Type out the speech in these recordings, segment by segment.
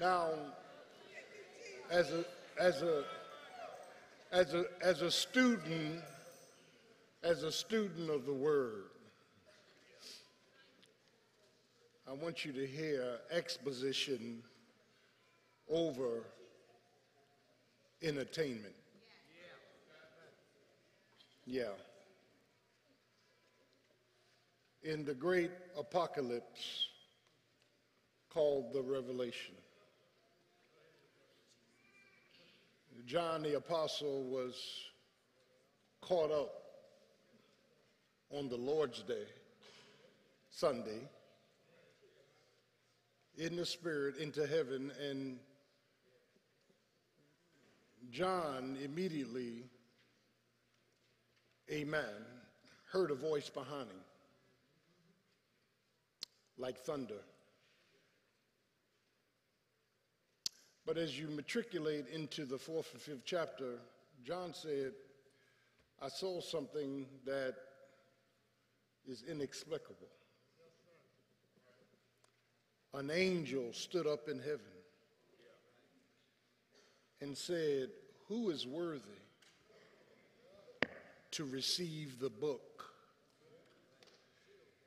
Now, as a as a as a as a student, as a student of the word, I want you to hear exposition over entertainment. Yeah. In the great apocalypse called the Revelation, John the Apostle was caught up on the Lord's Day, Sunday, in the Spirit into heaven, and John immediately, amen, heard a voice behind him like thunder. But as you matriculate into the fourth and fifth chapter, John said, I saw something that is inexplicable. An angel stood up in heaven and said, Who is worthy to receive the book?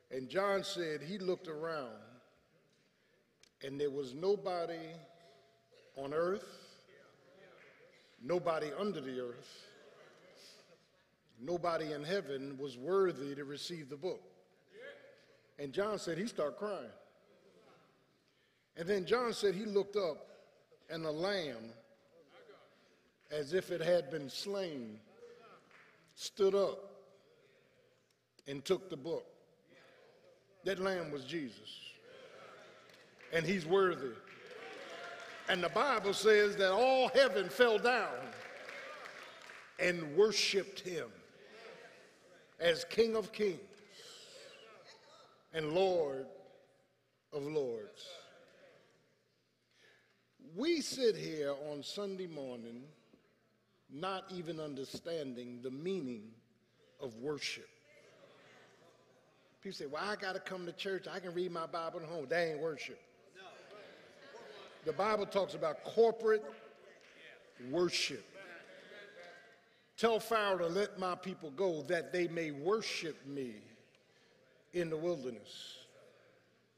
And John said he looked around and there was nobody on earth, nobody under the earth, nobody in heaven was worthy to receive the book. And John said he started crying. And then John said he looked up and the lamb, as if it had been slain, stood up and took the book. That lamb was Jesus. And he's worthy. And the Bible says that all heaven fell down and worshiped him as King of Kings and Lord of Lords. We sit here on Sunday morning not even understanding the meaning of worship. People say, Well, I got to come to church. I can read my Bible at home. That ain't worship. The Bible talks about corporate worship. Tell Pharaoh to let my people go that they may worship me in the wilderness.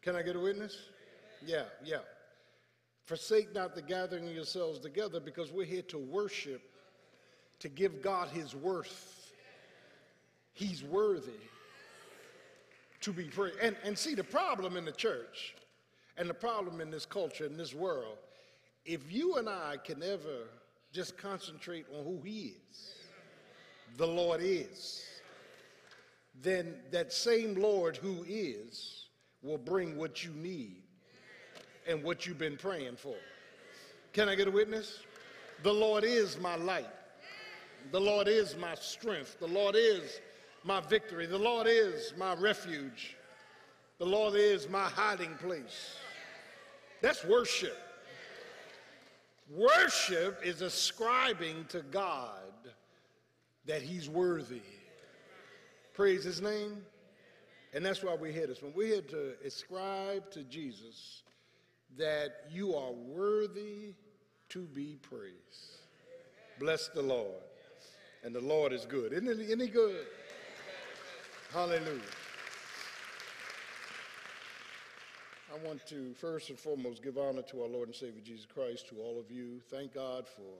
Can I get a witness? Yeah, yeah. Forsake not the gathering of yourselves together because we're here to worship, to give God his worth. He's worthy to be praised. And, and see, the problem in the church and the problem in this culture, in this world, if you and I can ever just concentrate on who He is, the Lord is, then that same Lord who is will bring what you need and what you've been praying for. Can I get a witness? The Lord is my light. The Lord is my strength. The Lord is my victory. The Lord is my refuge. The Lord is my hiding place. That's worship. Worship is ascribing to God that He's worthy. Praise His name. And that's why we're here this morning. We're here to ascribe to Jesus that you are worthy to be praised. Bless the Lord. And the Lord is good. Isn't he, isn't good? Hallelujah. I want to first and foremost give honor to our Lord and Savior Jesus Christ, to all of you. Thank God for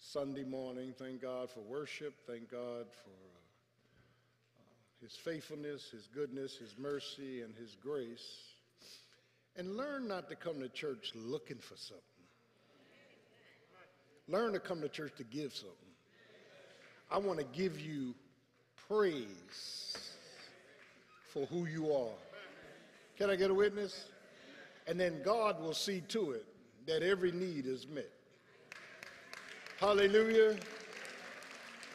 Sunday morning. Thank God for worship. Thank God for uh, uh, His faithfulness, His goodness, His mercy, and His grace. And learn not to come to church looking for something. Learn to come to church to give something. I want to give you praise for who you are. Can I get a witness? And then God will see to it that every need is met. Hallelujah.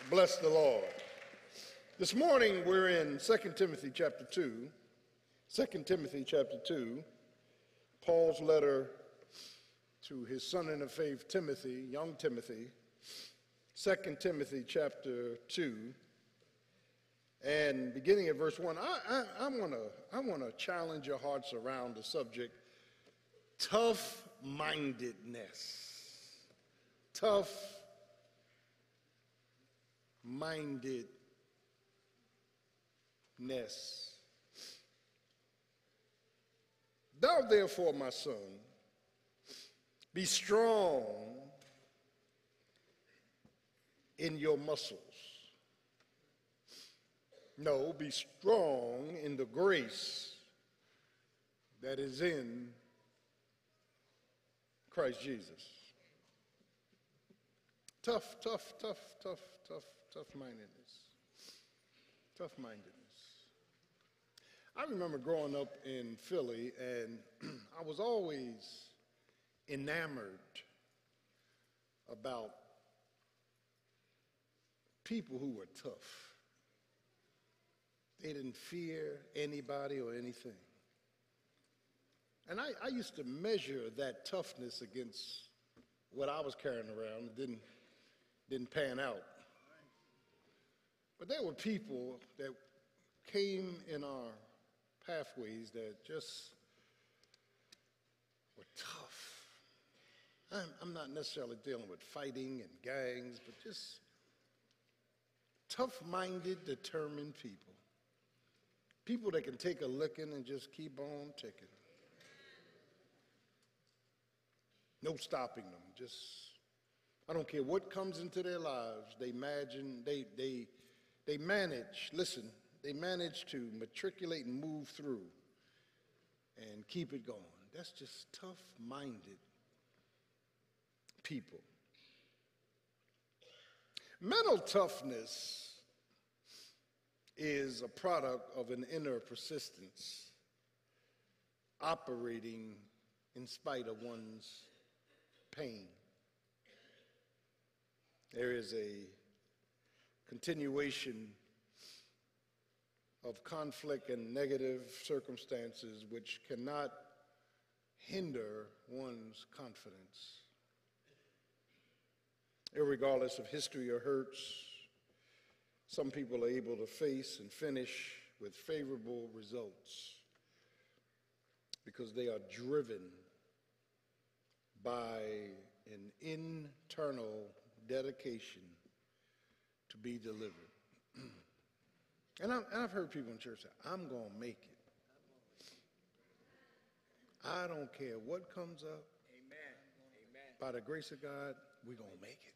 Bless the Lord. This morning we're in 2 Timothy chapter 2. 2 Timothy chapter 2, Paul's letter to his son in the faith, Timothy, young Timothy. 2 Timothy chapter 2 and beginning at verse 1, I, I, I want to challenge your hearts around the subject tough mindedness. Tough mindedness. Thou, therefore, my son, be strong in your muscles. No, be strong in the grace that is in Christ Jesus. Tough, tough, tough, tough, tough, tough mindedness. Tough mindedness. I remember growing up in Philly, and I was always enamored about people who were tough. They didn't fear anybody or anything. And I, I used to measure that toughness against what I was carrying around. It didn't, didn't pan out. But there were people that came in our pathways that just were tough. I'm, I'm not necessarily dealing with fighting and gangs, but just tough minded, determined people. People that can take a licking and just keep on ticking. No stopping them. Just, I don't care what comes into their lives, they imagine, they, they, they manage, listen, they manage to matriculate and move through and keep it going. That's just tough minded people. Mental toughness is a product of an inner persistence operating in spite of one's pain. There is a continuation of conflict and negative circumstances which cannot hinder one's confidence. Irregardless of history or hurts, some people are able to face and finish with favorable results because they are driven by an internal dedication to be delivered. and, i have heard people in church say, I'm going to make it. I don't care what comes up. Amen. Amen. By the grace of God, we're going to make it.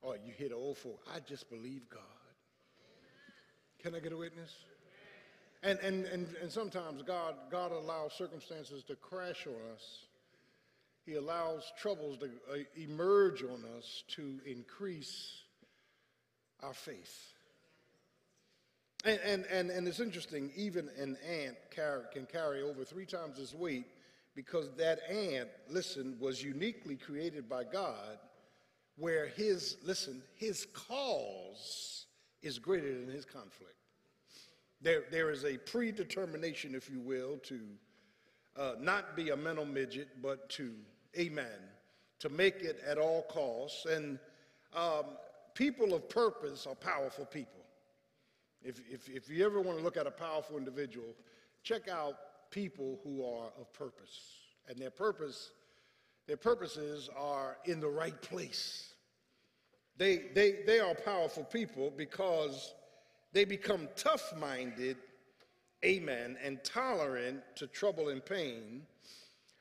Or you hit old folk, I just believe God. Can I get a witness? And, and, and, and sometimes God, God allows circumstances to crash on us he allows troubles to uh, emerge on us to increase our faith. And, and, and, and it's interesting, even an ant can carry over three times its weight because that ant, listen, was uniquely created by God where his, listen, his cause is greater than his conflict. There, there is a predetermination, if you will, to uh, not be a mental midget, but to amen, to make it at all costs. And um, people of purpose are powerful people. If, if, if you ever want to look at a powerful individual, check out people who are of purpose. And their purpose, their purposes are in the right place. They, they, they are powerful people because they become tough minded, amen, and tolerant to trouble and pain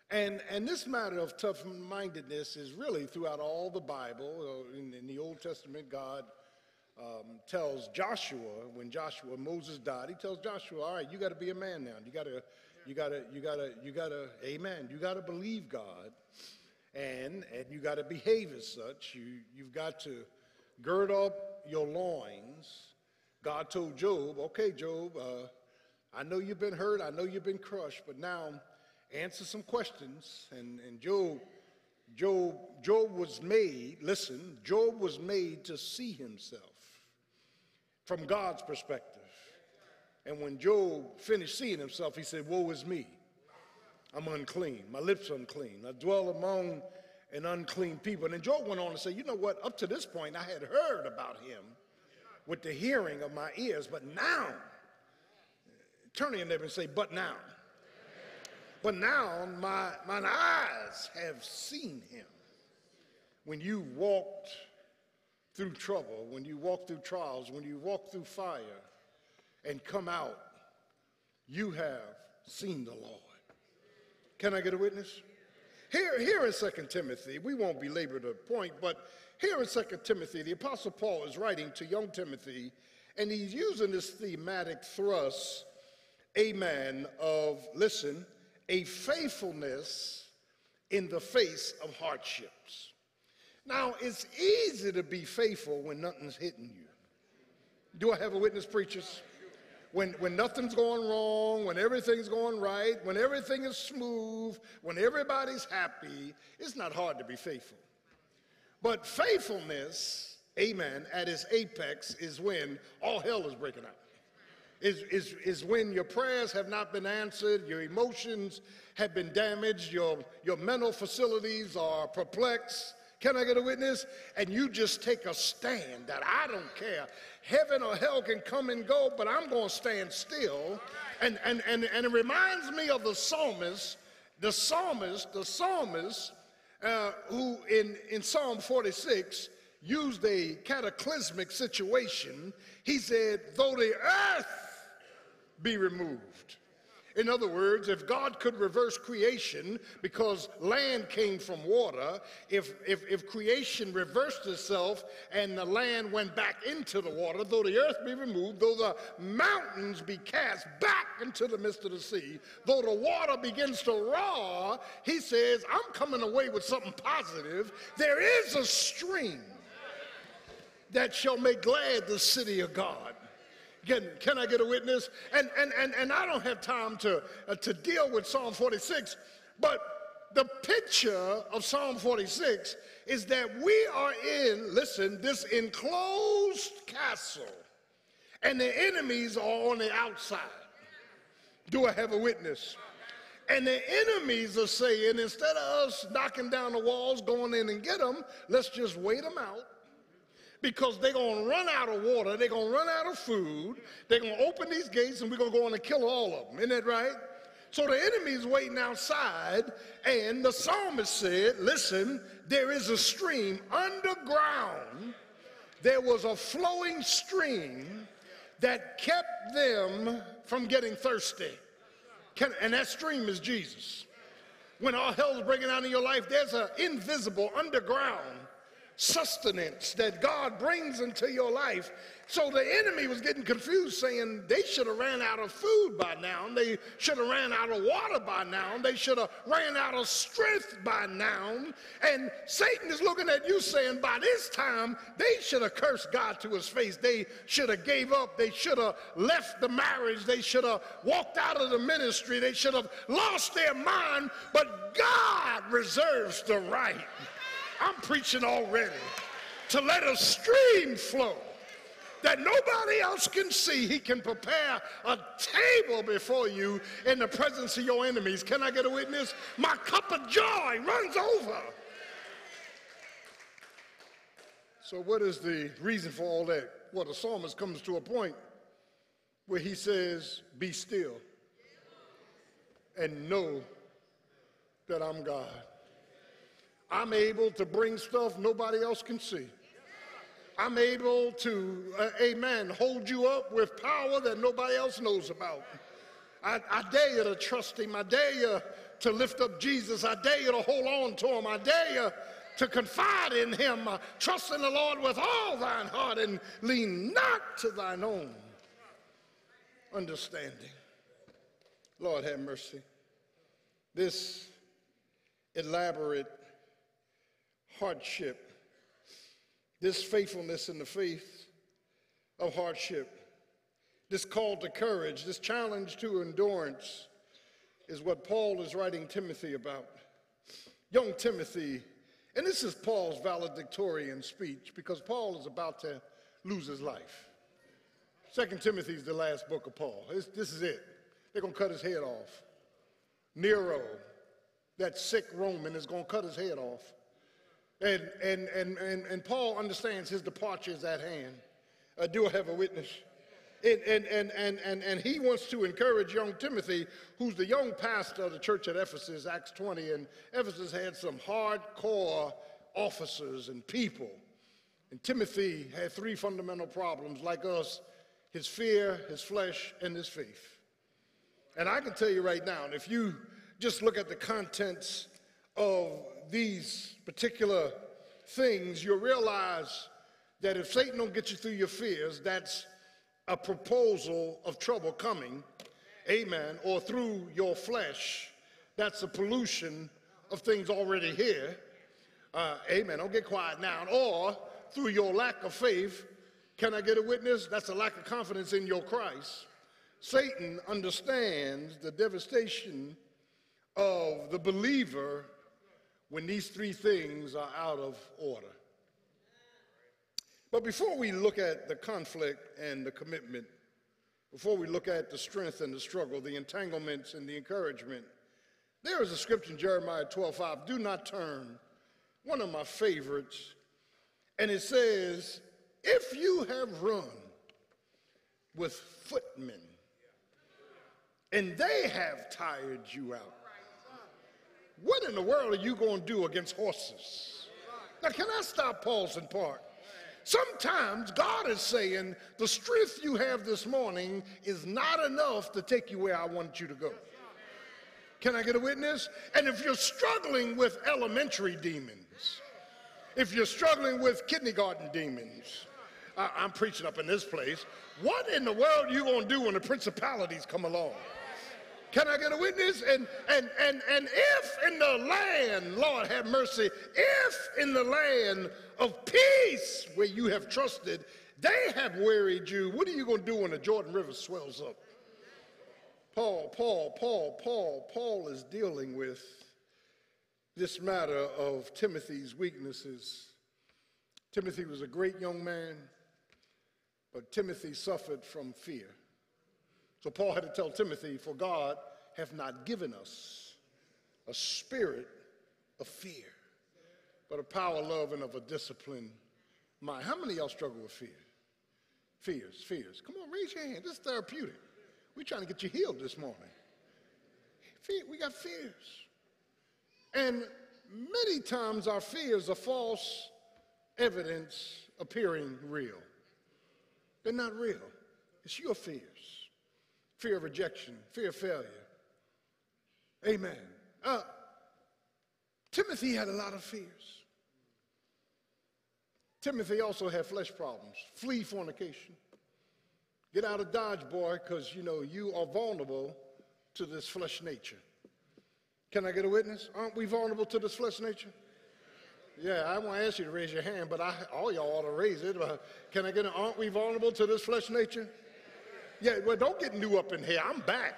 and, and this matter of tough mindedness is really throughout all the Bible. Uh, in, in the Old Testament, God um, tells Joshua, when Joshua, Moses died, he tells Joshua, all right, you got to be a man now. You got to, you got to, you got to, you got to, amen. You got to believe God and, and you got to behave as such. You, you've got to gird up your loins. God told Job, okay, Job, uh, I know you've been hurt. I know you've been crushed, but now answer some questions. And, and Job, Job, Job was made, listen, Job was made to see himself from God's perspective. And when Job finished seeing himself, he said, Woe is me. I'm unclean. My lips are unclean. I dwell among an unclean people. And then Job went on to say, You know what? Up to this point, I had heard about him with the hearing of my ears, but now, turn to your neighbor and say, But now. But now my, mine eyes have seen him. When you walked through trouble, when you walk through trials, when you walk through fire and come out, you have seen the Lord. Can I get a witness? Here, here in 2 Timothy, we won't belabor the point, but here in 2 Timothy, the Apostle Paul is writing to young Timothy, and he's using this thematic thrust, amen, of, listen, a faithfulness in the face of hardships. Now, it's easy to be faithful when nothing's hitting you. Do I have a witness, preachers? When, when nothing's going wrong, when everything's going right, when everything is smooth, when everybody's happy, it's not hard to be faithful. But faithfulness, amen, at its apex is when all hell is breaking out. Is, is, is when your prayers have not been answered, your emotions have been damaged, your, your mental facilities are perplexed, can I get a witness? And you just take a stand that I don't care. Heaven or hell can come and go, but I'm going to stand still. And, and, and, and it reminds me of the psalmist, the psalmist, the psalmist uh, who in, in Psalm 46 used a cataclysmic situation. He said, Though the earth be removed, in other words, if God could reverse creation because land came from water, if, if, if creation reversed itself and the land went back into the water, though the earth be removed, though the mountains be cast back into the midst of the sea, though the water begins to roar, he says, I'm coming away with something positive. There is a stream that shall make glad the city of God. Can, can I get a witness? And, and, and, and I don't have time to, uh, to deal with Psalm 46, but the picture of Psalm 46 is that we are in, listen, this enclosed castle, and the enemies are on the outside. Do I have a witness? And the enemies are saying, instead of us knocking down the walls, going in and get them, let's just wait them out because they're going to run out of water, they're going to run out of food, they're going to open these gates and we're going to go in and kill all of them. Isn't that right? So the enemy's waiting outside, and the psalmist said, Listen, there is a stream underground. There was a flowing stream that kept them from getting thirsty. Can, and that stream is Jesus. When all hell's breaking out in your life, there's an invisible underground sustenance that God brings into your life. So the enemy was getting confused, saying they should have ran out of food by now. and They should have ran out of water by now. and They should have ran out of strength by now. And Satan is looking at you saying, by this time, they should have cursed God to his face. They should have gave up. They should have left the marriage. They should have walked out of the ministry. They should have lost their mind. But God reserves the right I'm preaching already. To let a stream flow that nobody else can see. He can prepare a table before you in the presence of your enemies. Can I get a witness? My cup of joy runs over. So, what is the reason for all that? Well, the psalmist comes to a point where he says, Be still and know that I'm God. I'm able to bring stuff nobody else can see. I'm able to, uh, amen, hold you up with power that nobody else knows about. I, I, dare you to trust him. I dare you to lift up Jesus. I dare you to hold on to him. I dare you to confide in him. Uh, trust in the Lord with all thine heart and lean not to thine own understanding. Lord have mercy. This elaborate hardship, this faithfulness in the faith of hardship, this call to courage, this challenge to endurance is what Paul is writing Timothy about. Young Timothy, and this is Paul's valedictorian speech because Paul is about to lose his life. Second Timothy is the last book of Paul. This, this is it. They're going to cut his head off. Nero, that sick Roman, is going to cut his head off. And, and, and, and, and Paul understands his departure is at hand. Uh, do I have a witness? And, and, and, and, and, and he wants to encourage young Timothy, who's the young pastor of the church at Ephesus, Acts 20. And Ephesus had some hardcore officers and people. And Timothy had three fundamental problems, like us his fear, his flesh, and his faith. And I can tell you right now, if you just look at the contents of these particular things, you'll realize that if Satan don't get you through your fears, that's a proposal of trouble coming, amen, or through your flesh, that's a pollution of things already here, uh, amen. Don't get quiet now. Or through your lack of faith, can I get a witness? That's a lack of confidence in your Christ. Satan understands the devastation of the believer when these three things are out of order. But before we look at the conflict and the commitment, before we look at the strength and the struggle, the entanglements and the encouragement, there is a scripture in Jeremiah 12 5, do not turn, one of my favorites. And it says, if you have run with footmen and they have tired you out, what in the world are you going to do against horses? Now, can I stop, pause, and park? Sometimes God is saying the strength you have this morning is not enough to take you where I want you to go. Can I get a witness? And if you're struggling with elementary demons, if you're struggling with kindergarten demons, I, am preaching up in this place. What in the world are you going to do when the principalities come along? Can I get a witness? And, and, and, and if in the land, Lord have mercy, if in the land of peace where you have trusted, they have wearied you, what are you going to do when the Jordan River swells up? Paul, Paul, Paul, Paul, Paul is dealing with this matter of Timothy's weaknesses. Timothy was a great young man, but Timothy suffered from fear. So Paul had to tell Timothy, For God hath not given us a spirit of fear, but a power, love, and of a disciplined mind. How many of y'all struggle with fear? Fears, fears. Come on, raise your hand. This is therapeutic. We're trying to get you healed this morning. Fear, we got fears. And many times our fears are false evidence appearing real. They're not real. It's your fears fear of rejection, fear of failure. Amen. Uh, Timothy had a lot of fears. Timothy also had flesh problems. Flee fornication. Get out of Dodge, boy, because you know you are vulnerable to this flesh nature. Can I get a witness? Aren't we vulnerable to this flesh nature? Yeah, I won't ask you to raise your hand, but I, all y'all ought to raise it. But can I get an, aren't we vulnerable to this flesh nature? Yeah, well, don't get new up in here. I'm back.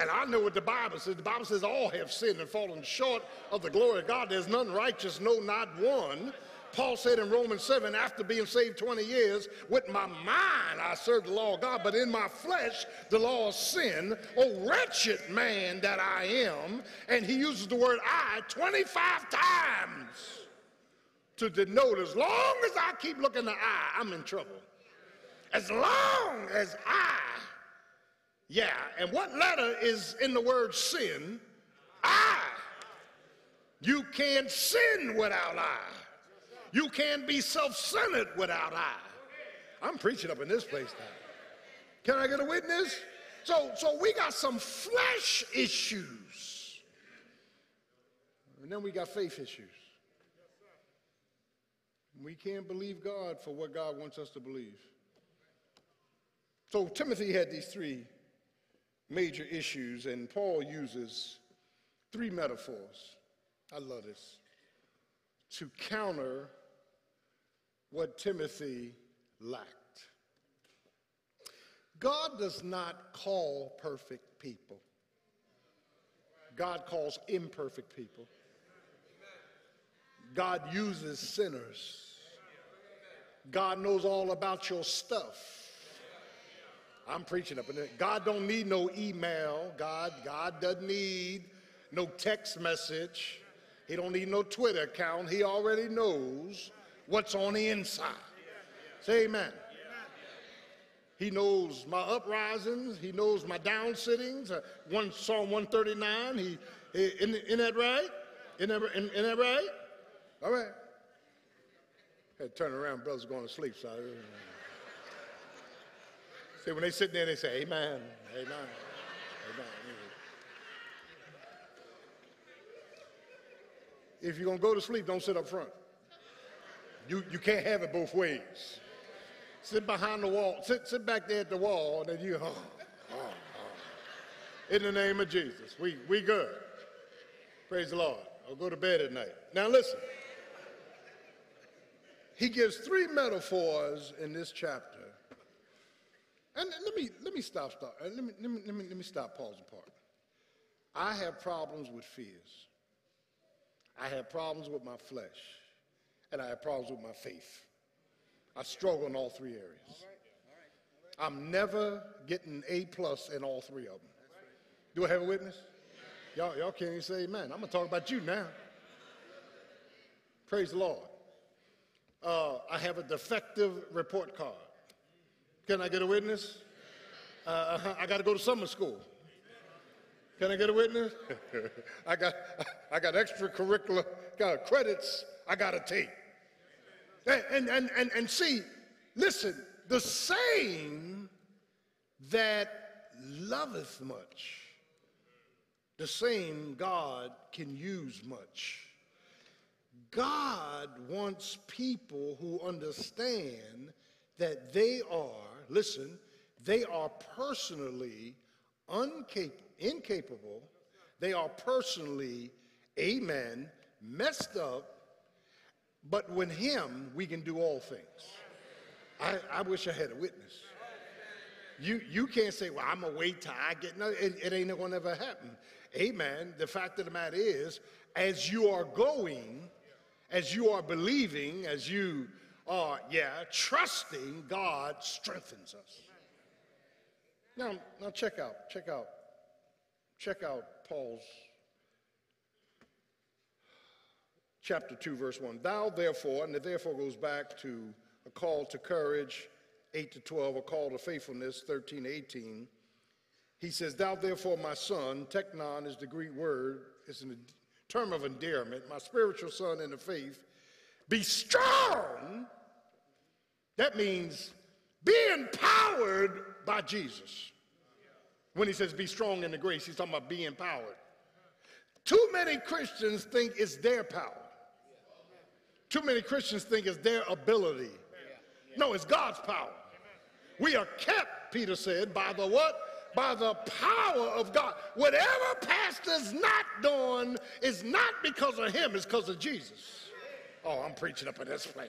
And I know what the Bible says. The Bible says all have sinned and fallen short of the glory of God. There's none righteous, no, not one. Paul said in Romans 7, after being saved 20 years, with my mind I serve the law of God, but in my flesh the law of sin. Oh, wretched man that I am. And he uses the word I 25 times to denote as long as I keep looking the I, I'm in trouble. As long as I, yeah, and what letter is in the word sin? I. You can't sin without I. You can't be self centered without I. I'm preaching up in this place now. Can I get a witness? So, so we got some flesh issues. And then we got faith issues. We can't believe God for what God wants us to believe. So Timothy had these three major issues, and Paul uses three metaphors. I love this. To counter what Timothy lacked. God does not call perfect people. God calls imperfect people. God uses sinners. God knows all about your stuff. I'm preaching up in it. God don't need no email. God, God doesn't need no text message. He don't need no Twitter account. He already knows what's on the inside. Say amen. He knows my uprisings. He knows my down sittings. Uh, one Psalm 139. He, he isn't, isn't that right? Isn't that, isn't, isn't that right? All right. Had to turn around, brothers going to sleep. So I, see, when they sit there, they say, Amen, Amen, Amen. If you're going to go to sleep, don't sit up front. You, you can't have it both ways. Sit behind the wall. Sit, sit back there at the wall, and then you, oh, oh, oh. In the name of Jesus. We, we good. Praise the Lord. I'll go to bed at night. Now listen. He gives three metaphors in this chapter. And let me, let me stop, stop. Let me, let me, let me, let me stop, pause apart. I have problems with fears. I have problems with my flesh. And I have problems with my faith. I struggle in all three areas. I'm never getting A plus in all three of them. Do I have a witness? Y'all, y'all can't even say amen. I'm to talk about you now. Praise the Lord. Uh, I have a defective report card. Can I get a witness? Uh, uh-huh. I got to go to summer school. Can I get a witness? I got I got extracurricular got credits I got to take. And, and, and, and see, listen, the same that loveth much, the same God can use much. God wants people who understand that they are, listen, they are personally uncapable, incapable, they are personally, amen, messed up, but with Him, we can do all things. I, I wish I had a witness. You, you can't say, well, I'm going to wait till I get, no, it, it ain't going to ever happen. Amen. The fact of the matter is, as you are going, as you are believing, as you are, yeah, trusting, God strengthens us. Now, now check out, check out, check out Paul's chapter 2, verse 1. Thou therefore, and the therefore goes back to a call to courage, 8 to 12, a call to faithfulness, 13 to 18. He says, Thou therefore, my son, teknon is the Greek word, it's a term of endearment, my spiritual son in the faith, be strong. That means be empowered by Jesus. When he says be strong in the grace, he's talking about being empowered. Too many Christians think it's their power. Too many Christians think it's their ability. No, it's God's power. We are kept, Peter said, by the what? By the power of God. Whatever pastor's not doing is not because of him, it's because of Jesus. Oh, I'm preaching up in this place.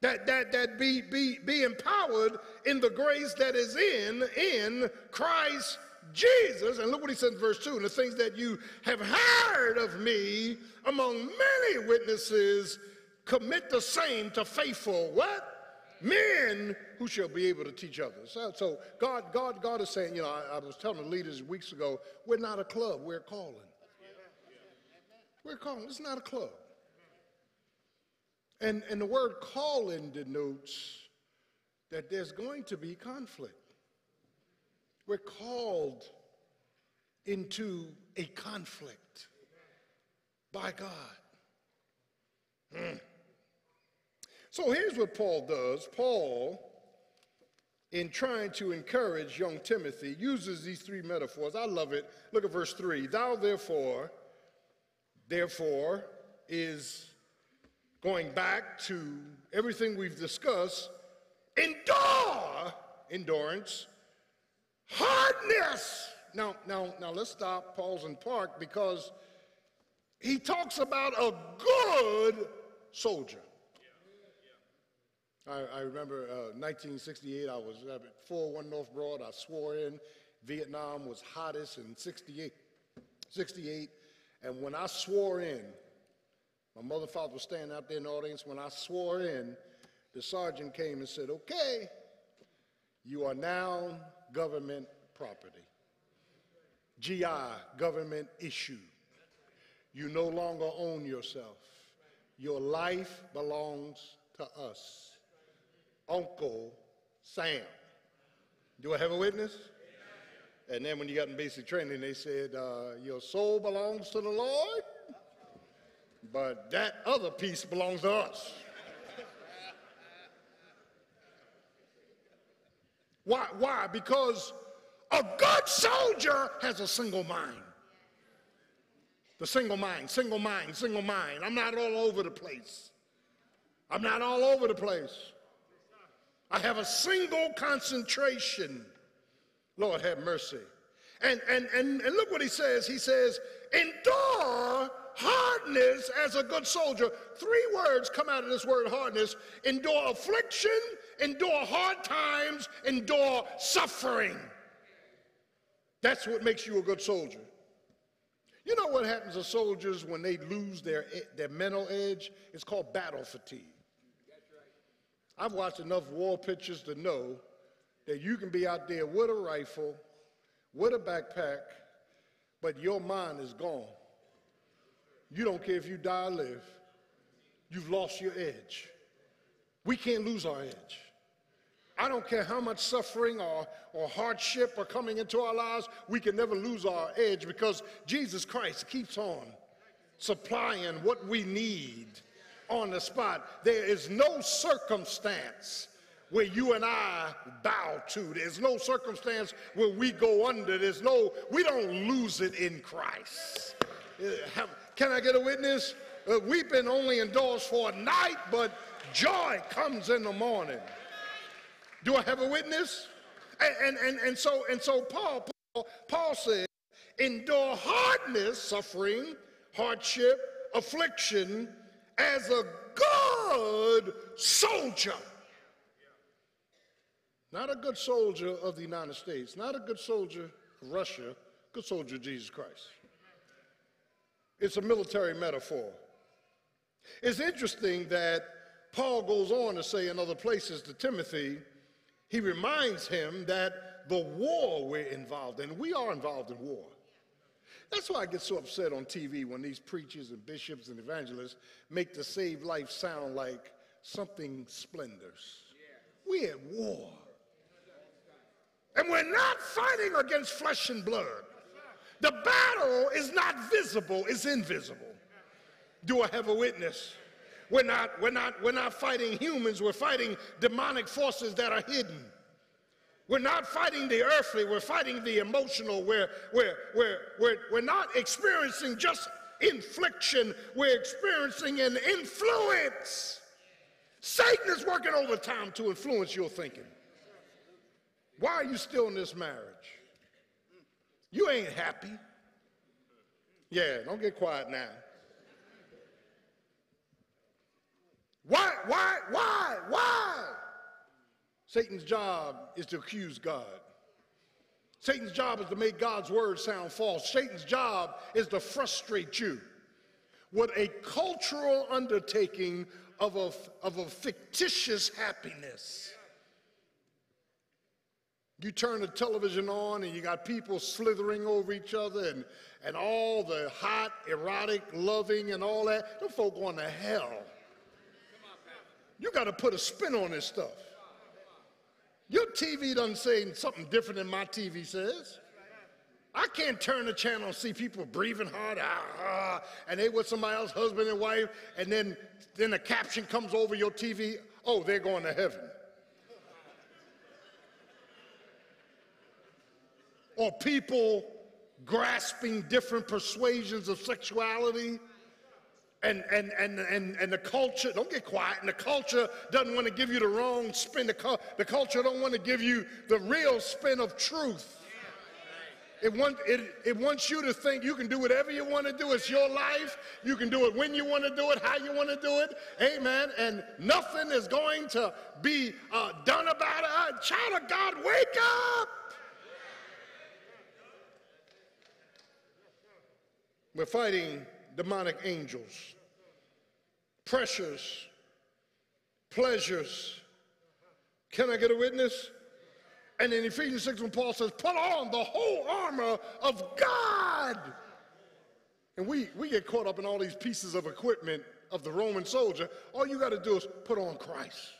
That, that, that be, be, be empowered in the grace that is in, in Christ Jesus. And look what he says in verse 2 and the things that you have heard of me among many witnesses, commit the same to faithful what? Men who shall be able to teach others. So, so God, God, God is saying, you know, I, I was telling the leaders weeks ago, we're not a club, we're calling. We're calling. It's not a club. And, and the word calling denotes that there's going to be conflict. We're called into a conflict by God. Hmm. So here's what Paul does. Paul, in trying to encourage young Timothy, uses these three metaphors. I love it. Look at verse 3. Thou therefore, therefore, is going back to everything we've discussed, endure, endurance, hardness. Now, now, now let's stop, pause, and park because he talks about a good soldier. I, I remember uh, 1968, I was at 401 North Broad. I swore in. Vietnam was hottest in 68. 68. And when I swore in, my mother and father were standing out there in the audience. When I swore in, the sergeant came and said, Okay, you are now government property. GI, government issue. You no longer own yourself. Your life belongs to us. Uncle Sam. Do I have a witness? And then when you got in basic training, they said, uh, Your soul belongs to the Lord, but that other piece belongs to us. Why? Why? Because a good soldier has a single mind. The single mind, single mind, single mind. I'm not all over the place. I'm not all over the place. I have a single concentration. Lord have mercy. And, and, and, and look what he says. He says, endure hardness as a good soldier. Three words come out of this word hardness endure affliction, endure hard times, endure suffering. That's what makes you a good soldier. You know what happens to soldiers when they lose their, their mental edge? It's called battle fatigue. I've watched enough war pictures to know that you can be out there with a rifle, with a backpack, but your mind is gone. You don't care if you die or live. You've lost your edge. We can't lose our edge. I don't care how much suffering or, or hardship are coming into our lives, we can never lose our edge because Jesus Christ keeps on supplying what we need on the spot. There is no circumstance where you and I bow to. There's no circumstance where we go under. There's no, we don't lose it in Christ. Uh, Can I get a witness? Uh, weeping only endures for a night, but joy comes in the morning. Do I have a witness? And, and, and, and so, and so Paul, Paul, Paul said, endure hardness, suffering, hardship, affliction, as a good soldier. Not a good soldier of the United States, not a good soldier of Russia, good soldier of Jesus Christ. It's a military metaphor. It's interesting that Paul goes on to say in other places to Timothy, he reminds him that the war we're involved in, we are involved in war. That's why I get so upset on TV when these preachers and bishops and evangelists make the save life sound like something splendors. We're at war. And we're not fighting against flesh and blood. The battle is not visible, it's invisible. Do I have a witness? We're not, we're not, we're not fighting humans, we're fighting demonic forces that are hidden. We're not fighting the earthly, we're fighting the emotional. We're, we're, we're, we're, we're not experiencing just infliction, we're experiencing an influence. Satan is working overtime to influence your thinking. Why are you still in this marriage? You ain't happy. Yeah, don't get quiet now. Why, why, why, why? Satan's job is to accuse God. Satan's job is to make God's word sound false. Satan's job is to frustrate you with a cultural undertaking of a, of a fictitious happiness. You turn the television on and you got people slithering over each other and, and all the hot, erotic, loving, and all that. Them folk going to hell. You got to put a spin on this stuff. Your TV doesn't say something different than my TV says. I can't turn the channel and see people breathing hard, ah, ah, and they with somebody else, husband and wife, and then, then the caption comes over your TV, oh, they're going to heaven. Or people grasping different persuasions of sexuality and, and, and, and, and the culture, don't get quiet, and the culture doesn't want to give you the wrong spin. The, the culture don't want to give you the real spin of truth. It, want, it, it wants you to think you can do whatever you want to do. It's your life. You can do it when you want to do it, how you want to do it. Amen. And nothing is going to be uh, done about it. Uh, child of God, wake up. We're fighting demonic angels, pressures, pleasures. Can I get a witness? And in Ephesians 6, when Paul says, put on the whole armor of God. And we, we get caught up in all these pieces of equipment of the Roman soldier. All you got to do is put on Christ.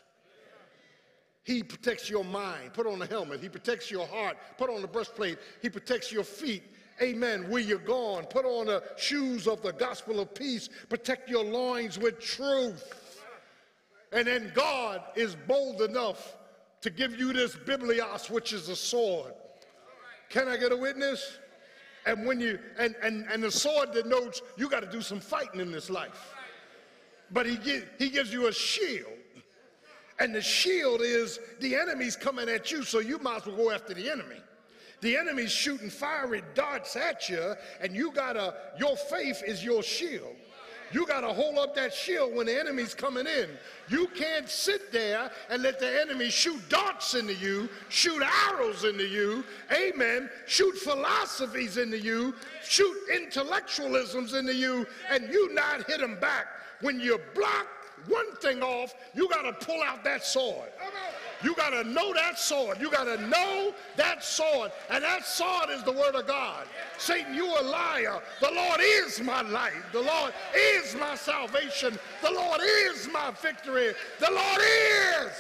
He protects your mind. Put on the helmet. He protects your heart. Put on the breastplate. He protects your feet. Amen. Where you're going. Put on the shoes of the gospel of peace. Protect your loins with truth. And then God is bold enough to give you this biblios, which is a sword. Can I get a witness? And when you and and, and the sword denotes you got to do some fighting in this life. But he he gives you a shield. And the shield is the enemy's coming at you, so you might as well go after the enemy. The enemy's shooting fiery darts at you, and you gotta, your faith is your shield. You got to hold up that shield when the enemy's coming in. You can't sit there and let the enemy shoot darts into you, shoot arrows into you, amen, shoot philosophies into you, shoot intellectualisms into you, and you not hit them back. When you block one thing off, you got to pull out that sword. You got to know that sword. You got to know that sword. And that sword is the word of God. Satan, you a liar. The Lord is my life. The Lord is my salvation. The Lord is my victory. The Lord is.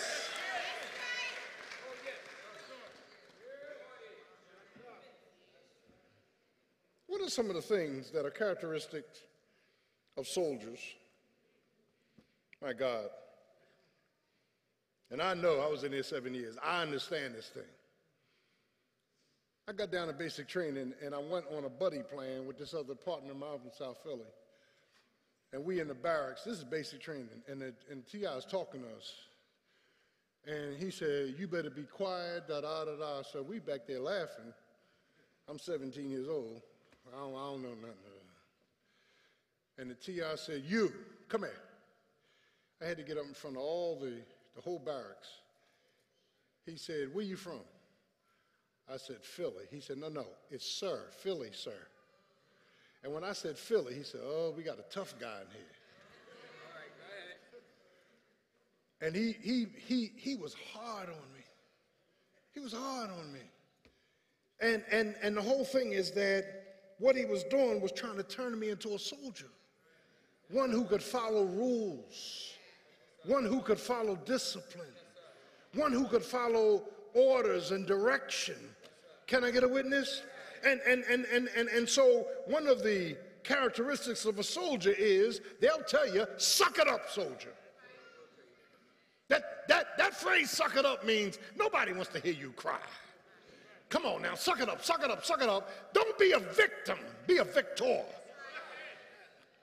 What are some of the things that are characteristic of soldiers? My God. And I know I was in there seven years. I understand this thing. I got down to basic training and I went on a buddy plan with this other partner of mine from South Philly. And we in the barracks, this is basic training, and, the, and T.I. is talking to us. And he said, you better be quiet, da da da da. So we back there laughing. I'm 17 years old. I don't, I don't know nothing. And the TI said, you, come here. I had to get up in front of all the the whole barracks. He said, Where you from? I said, Philly. He said, No, no, it's sir, Philly, sir. And when I said Philly, he said, Oh, we got a tough guy in here. And he, he, he, he was hard on me. He was hard on me. And, and, and the whole thing is that what he was doing was trying to turn me into a soldier, one who could follow rules one who could follow discipline, one who could follow orders and direction. Can I get a witness? And, and, and, and, and, and so one of the characteristics of a soldier is they'll tell you, suck it up, soldier. That, that, that phrase, suck it up, means nobody wants to hear you cry. Come on now, suck it up, suck it up, suck it up. Don't be a victim, be a victor.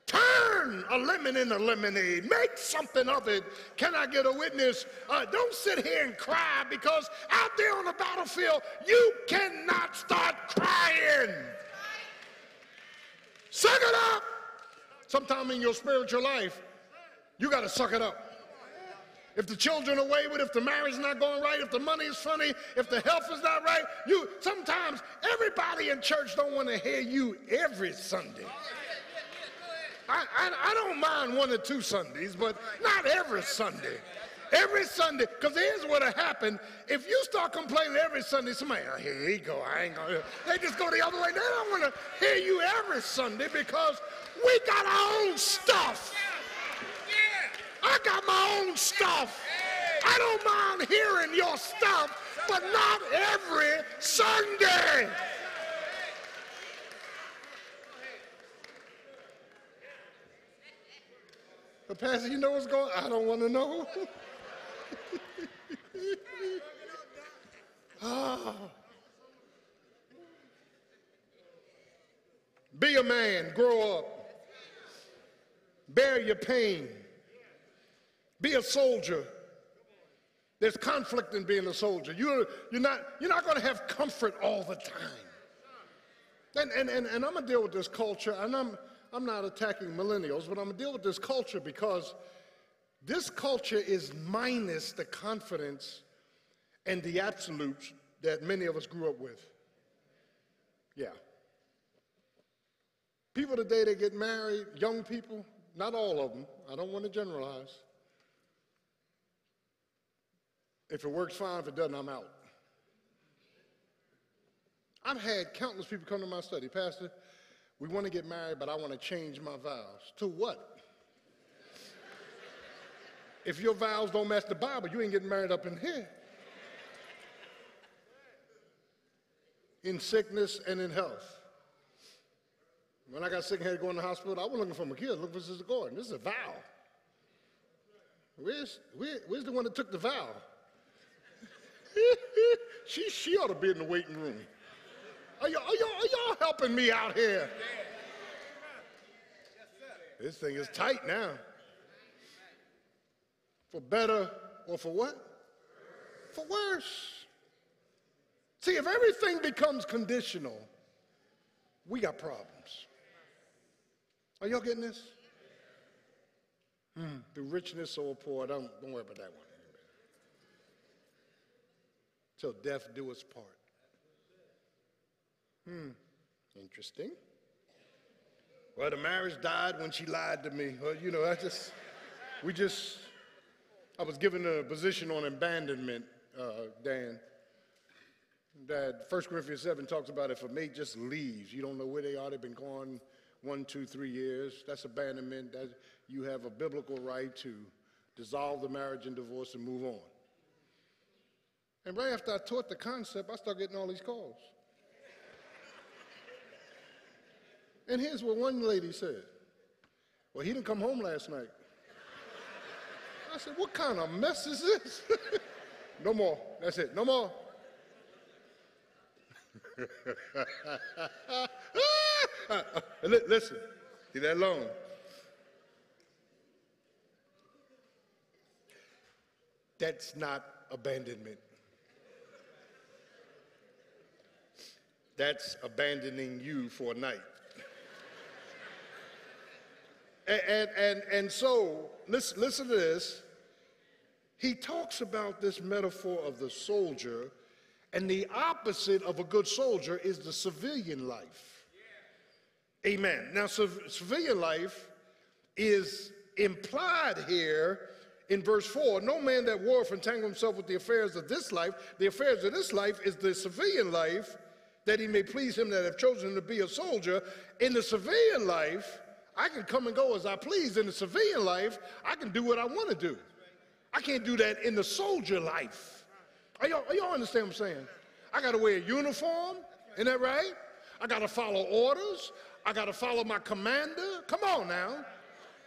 Turn a lemon in into lemonade. Make something of it. Can I get a witness? Uh, don't sit here and cry because out there on the battlefield, you cannot start crying. Suck it up. Sometime in your spiritual life, you got to suck it up. If the children are wayward, if the marriage is not going right, if the money is funny, if the health is not right, you sometimes everybody in church don't want to hear you every Sunday. I, I, I don't mind one or two Sundays, but not every Sunday. Every Sunday, because here's what will happen. If you start complaining every Sunday, somebody, oh, here you go, I ain't gonna, they just go the other way. They don't want to hear you every Sunday because we got our own stuff. I got my own stuff. I don't mind hearing your stuff, but not every Sunday. But Pastor, you know what's going on? I don't want to know. ah. Be a man, grow up. Bear your pain. Be a soldier. There's conflict in being a soldier. You're, you're not, you're not going to have comfort all the time. And, and, and, and I'm going to deal with this culture, and I'm, I'm not attacking millennials, but I'm going to deal with this culture because this culture is minus the confidence and the absolutes that many of us grew up with. Yeah. People today that get married, young people, not all of them, I don't want to generalize. If it works, fine. If it doesn't, I'm out. I've had countless people come to my study, Pastor. We want to get married, but I want to change my vows. To what? if your vows don't match the Bible, you ain't getting married up in here. in sickness and in health. When I got sick and had to go in the hospital, I was looking for my kid, looking for Sister Gordon. This is a vow. Where's, where, where's the one that took the vow? she, she ought to be in the waiting room. Are y'all, are y'all, are y'all helping me out here? This thing is tight now. For better or for what? For worse. See, if everything becomes conditional, we got problems. Are y'all getting this? Hmm. The richness or poor, don't, don't worry about that one. Till death do us part. Hmm. Interesting. Well, the marriage died when she lied to me. Well, you know, I just, we just, I was given a position on abandonment, uh, Dan. That 1 Corinthians 7 talks about if a mate just leaves, you don't know where they are, they've been gone one, two, three years. That's abandonment. That you have a biblical right to dissolve the marriage and divorce and move on. And right after I taught the concept, I started getting all these calls. And here's what one lady said. Well, he didn't come home last night. I said, what kind of mess is this? no more. That's it. No more. Listen, leave that alone. That's not abandonment. That's abandoning you for a night. And, and, and, so, listen, listen to this. He talks about this metaphor of the soldier, and the opposite of a good soldier is the civilian life. Amen. Now, civilian life is implied here in verse 4 no man that warreth entangle himself with the affairs of this life. The affairs of this life is the civilian life, that he may please him that have chosen to be a soldier. In the civilian life, I can come and go as I please. In the civilian life, I can do what I want to do. I can't do that in the soldier life. Are y'all, are y'all understand what I'm saying? I got to wear a uniform, isn't that right? I got to follow orders. I got to follow my commander. Come on now.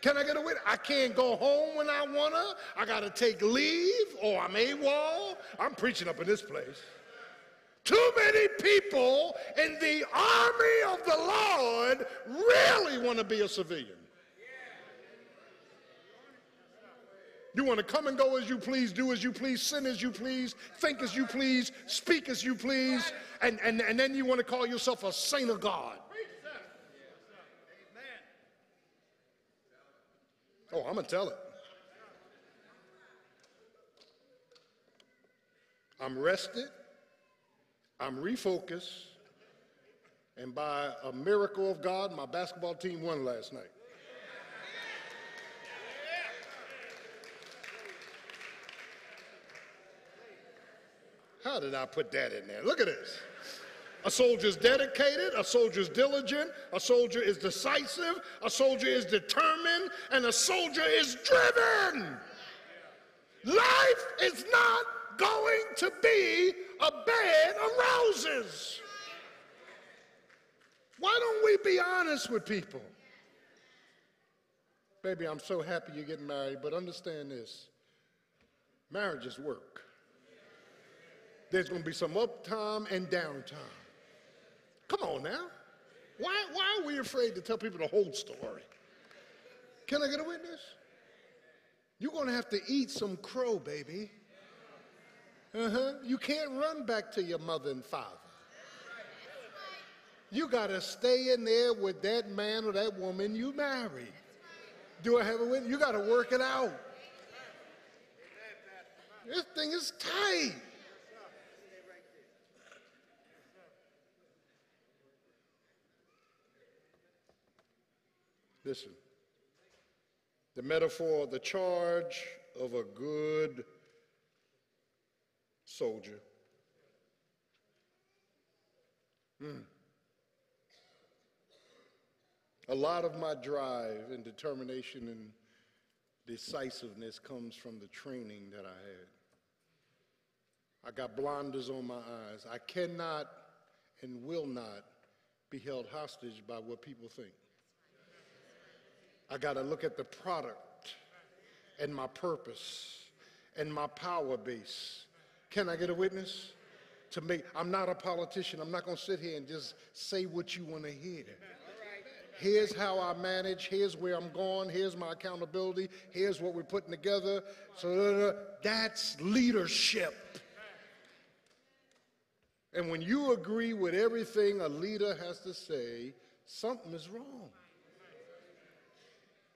Can I get a witness? I can't go home when I want to. I got to take leave or I'm AWOL. I'm preaching up in this place. Too many people in the army of the Lord really want to be a civilian. You want to come and go as you please, do as you please, sin as you please, think as you please, speak as you please, and, and, and then you want to call yourself a saint of God. Oh, I'm going to tell it. I'm rested, I'm refocused, and by a miracle of God, my basketball team won last night. How did I put that in there? Look at this. A soldier is dedicated, a soldier is diligent, a soldier is decisive, a soldier is determined, and a soldier is driven. Life is not going to be a bed of roses. Why don't we be honest with people? Baby, I'm so happy you're getting married, but understand this marriage is work. There's going to be some uptime and downtime. Come on now. Why, why are we afraid to tell people the whole story? Can I get a witness? You're going to have to eat some crow, baby. Uh huh. You can't run back to your mother and father. You got to stay in there with that man or that woman you married. Do I have a witness? You got to work it out. This thing is tight. Listen, the metaphor, the charge of a good soldier. Mm. A lot of my drive and determination and decisiveness comes from the training that I had. I got blinders on my eyes. I cannot and will not be held hostage by what people think. I got to look at the product and my purpose and my power base. Can I get a witness? To make, I'm not a politician. I'm not going to sit here and just say what you want to hear. Here's how I manage. Here's where I'm going. Here's my accountability. Here's what we're putting together. So that's leadership. And when you agree with everything a leader has to say, something is wrong.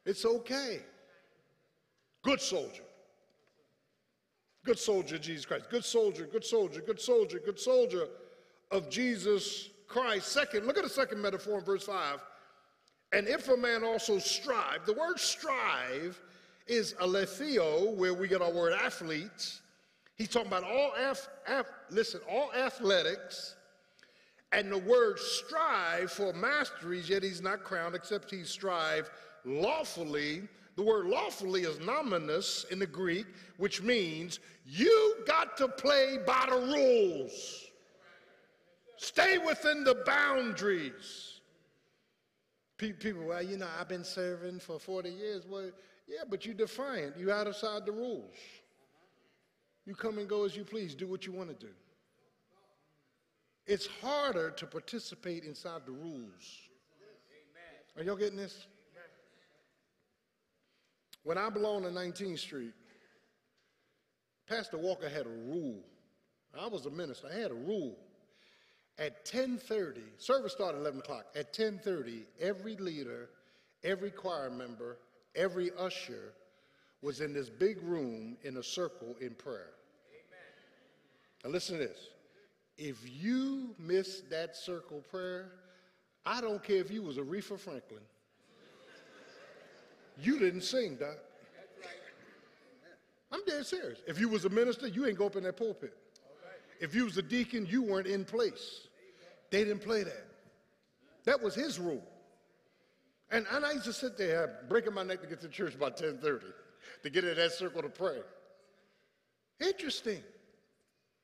It's okay. Good soldier. Good soldier, Jesus Christ. Good soldier, good soldier, good soldier, good soldier of Jesus Christ. Second, look at the second metaphor in verse 5. And if a man also strive, the word strive is aletheo, where we get our word athletes. He's talking about all, af, af, listen, all athletics and the word strive for masteries, yet he's not crowned except he strive lawfully. The word lawfully is nominus in the Greek, which means you got to play by the rules. Stay within the boundaries. People, well, you know, I've been serving for 40 years. Well, yeah, but you're defiant. You're outside the rules. You come and go as you please, do what you want to do. It's harder to participate inside the rules. Are y'all getting this? When I belonged to 19th Street, Pastor Walker had a rule. I was a minister. I had a rule. At 10:30, service started at 11 o'clock. At 10:30, every leader, every choir member, every usher was in this big room in a circle in prayer. Now listen to this. If you miss that circle prayer, I don't care if you was Aretha Franklin. You didn't sing, Doc. I'm dead serious. If you was a minister, you ain't go up in that pulpit. If you was a deacon, you weren't in place. They didn't play that. That was his rule. And, and I used to sit there breaking my neck to get to church about 1030 to get in that circle to pray. Interesting.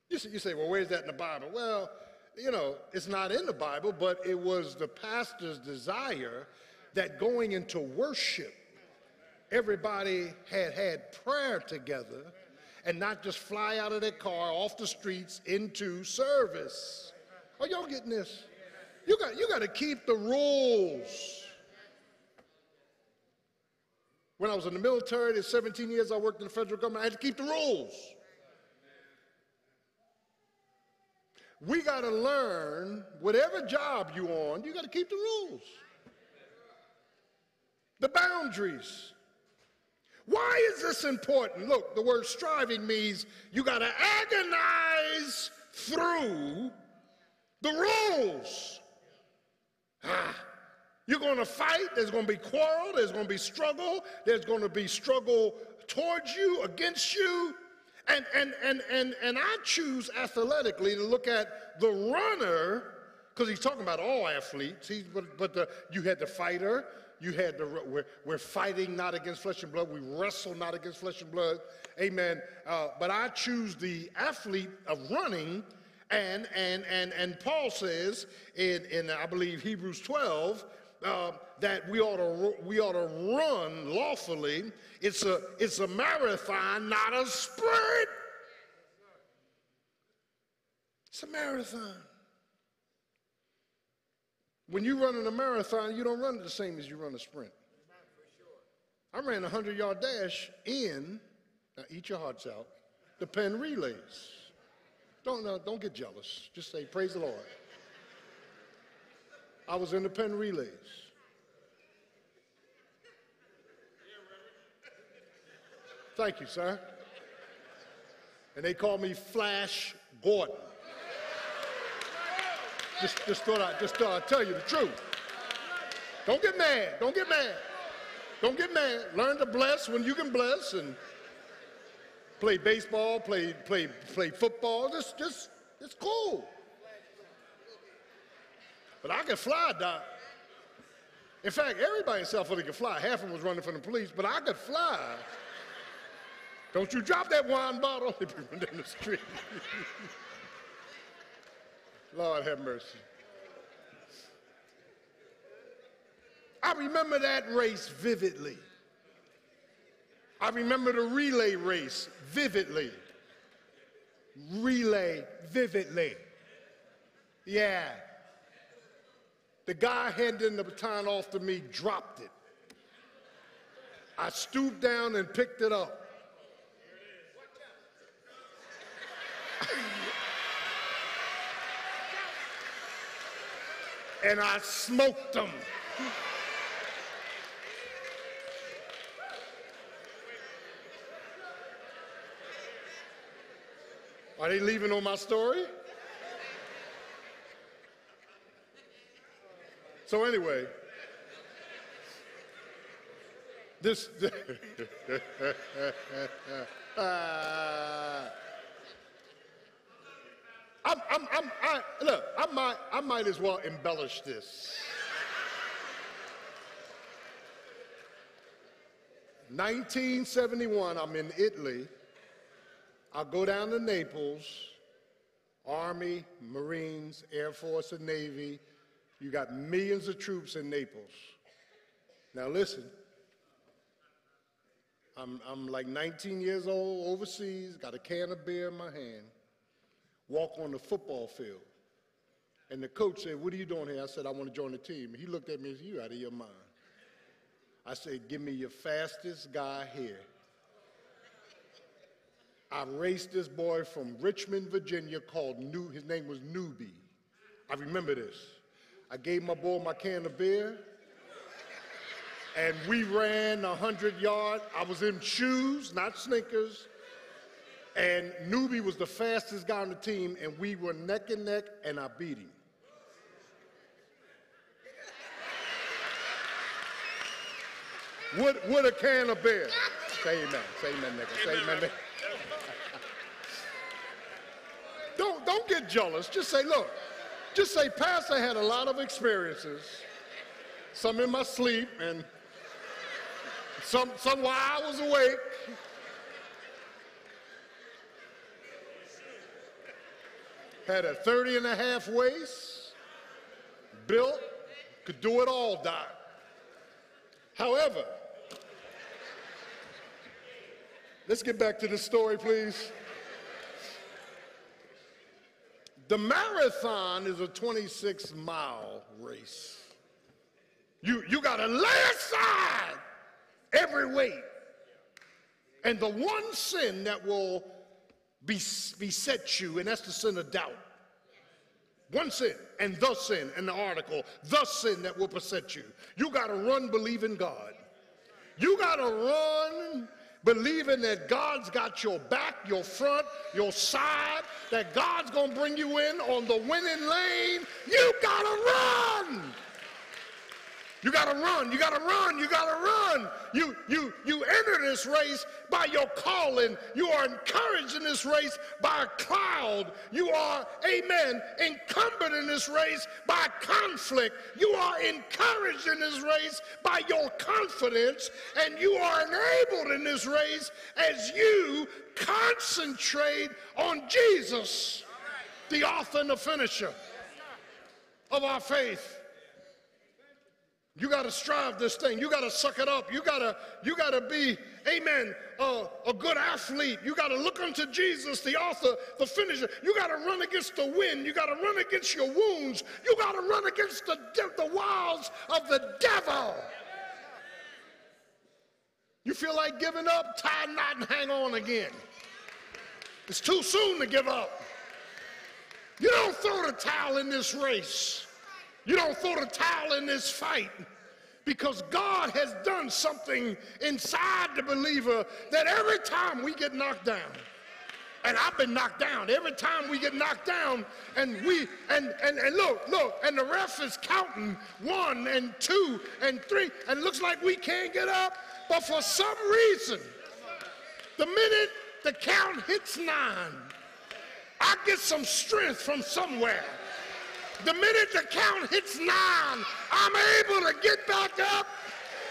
You say, you say, well, where's that in the Bible? Well, you know, it's not in the Bible, but it was the pastor's desire that going into worship, everybody had had prayer together and not just fly out of their car off the streets into service. Are y'all getting this? You got, you got to keep the rules. When I was in the military, the 17 years I worked in the federal government, I had to keep the rules. We got to learn whatever job you on, you got to keep the rules. The boundaries. Why is this important? Look, the word striving means you got to agonize through the rules. Ah, you're going to fight, there's going to be quarrel, there's going to be struggle, there's going to be struggle towards you, against you. And, and, and, and, and I choose athletically to look at the runner, because he's talking about all athletes, he's, but, but the, you had the fighter, you had the, we're, we're fighting not against flesh and blood, we wrestle not against flesh and blood, amen. Uh, but I choose the athlete of running, and, and, and, and Paul says in, in, I believe, Hebrews 12, uh, that we ought to we ought to run lawfully. It's a it's a marathon, not a sprint. It's a marathon. When you run in a marathon, you don't run the same as you run a sprint. I ran a 100 yard dash in, now eat your hearts out, the Penn relays. Don't, don't get jealous. Just say, Praise the Lord. I was in the Penn relays. Thank you, sir. And they call me Flash Gordon. Just, just thought I just thought I'd tell you the truth. Don't get mad. Don't get mad. Don't get mad. Learn to bless when you can bless and play baseball, play, play, play football. Just, just, it's cool. But I can fly, Doc. In fact, everybody in South Philly can fly. Half of them was running from the police, but I could fly. Don't you drop that wine bottle if you run down the street. Lord have mercy. I remember that race vividly. I remember the relay race vividly. Relay vividly. Yeah. The guy handing the baton off to me dropped it. I stooped down and picked it up. And I smoked them. Are they leaving on my story? So anyway, this. uh, I'm, I'm, I'm, I, look, I might, I might as well embellish this. 1971, I'm in Italy. I go down to Naples, Army, Marines, Air Force, and Navy. You got millions of troops in Naples. Now listen, I'm, I'm like 19 years old, overseas, got a can of beer in my hand walk on the football field. And the coach said, What are you doing here? I said, I want to join the team. He looked at me and said, You out of your mind. I said, Give me your fastest guy here. I raced this boy from Richmond, Virginia, called New, his name was Newbie. I remember this. I gave my boy my can of beer, and we ran a 100 yards. I was in shoes, not sneakers. And Newbie was the fastest guy on the team, and we were neck and neck, and I beat him. With, with a can of beer. Say amen. Say amen, nigga. Say amen, nigga. don't, don't get jealous. Just say, look, just say, Pastor had a lot of experiences, some in my sleep, and some, some while I was awake. Had a 30 and a half waist, built, could do it all, Doc. However, let's get back to the story, please. The marathon is a 26 mile race. You, you got to lay aside every weight. And the one sin that will beset you, and that's the sin of doubt. One sin, and the sin in the article, the sin that will beset you. You got to run believing God. You got to run believing that God's got your back, your front, your side, that God's going to bring you in on the winning lane. You got to run. You got to run. You got to run. You got to run. You, you, you enter this race by your calling. You are encouraged in this race by a cloud. You are, amen, encumbered in this race by conflict. You are encouraged in this race by your confidence. And you are enabled in this race as you concentrate on Jesus, the author and the finisher of our faith. You got to strive this thing. You got to suck it up. You got to you got to be, amen, uh, a good athlete. You got to look unto Jesus, the author, the finisher. You got to run against the wind. You got to run against your wounds. You got to run against the, the wiles of the devil. You feel like giving up? Tie a knot and hang on again. It's too soon to give up. You don't throw the towel in this race. You don't throw the towel in this fight because God has done something inside the believer that every time we get knocked down, and I've been knocked down. Every time we get knocked down, and we and and, and look, look, and the ref is counting one and two and three, and looks like we can't get up. But for some reason, the minute the count hits nine, I get some strength from somewhere. The minute the count hits nine, I'm able to get back up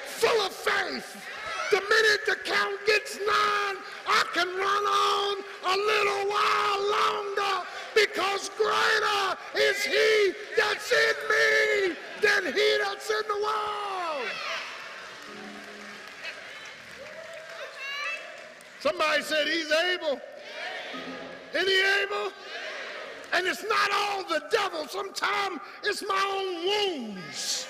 full of faith. The minute the count gets nine, I can run on a little while longer because greater is he that's in me than he that's in the world. Somebody said he's able. Is he able? And it's not all the devil. Sometimes it's my own wounds.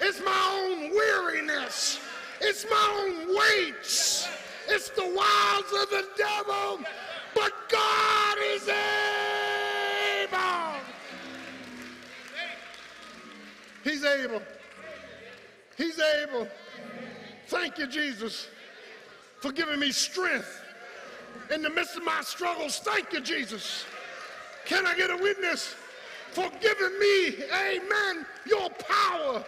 It's my own weariness. It's my own weights. It's the wiles of the devil. But God is able. He's able. He's able. Thank you, Jesus, for giving me strength in the midst of my struggles. Thank you, Jesus. Can I get a witness for giving me, amen, your power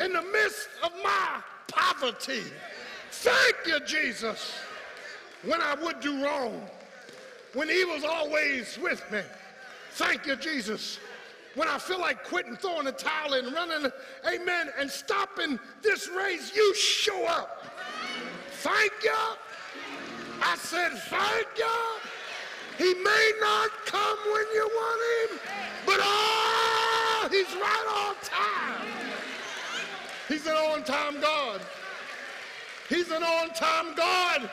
in the midst of my poverty? Thank you, Jesus, when I would do wrong, when he was always with me. Thank you, Jesus. When I feel like quitting, throwing the towel in, running, amen, and stopping this race, you show up. Thank you. I said, thank you. He may not come when you want him, but oh, he's right on time. He's an on-time God. He's an on-time God.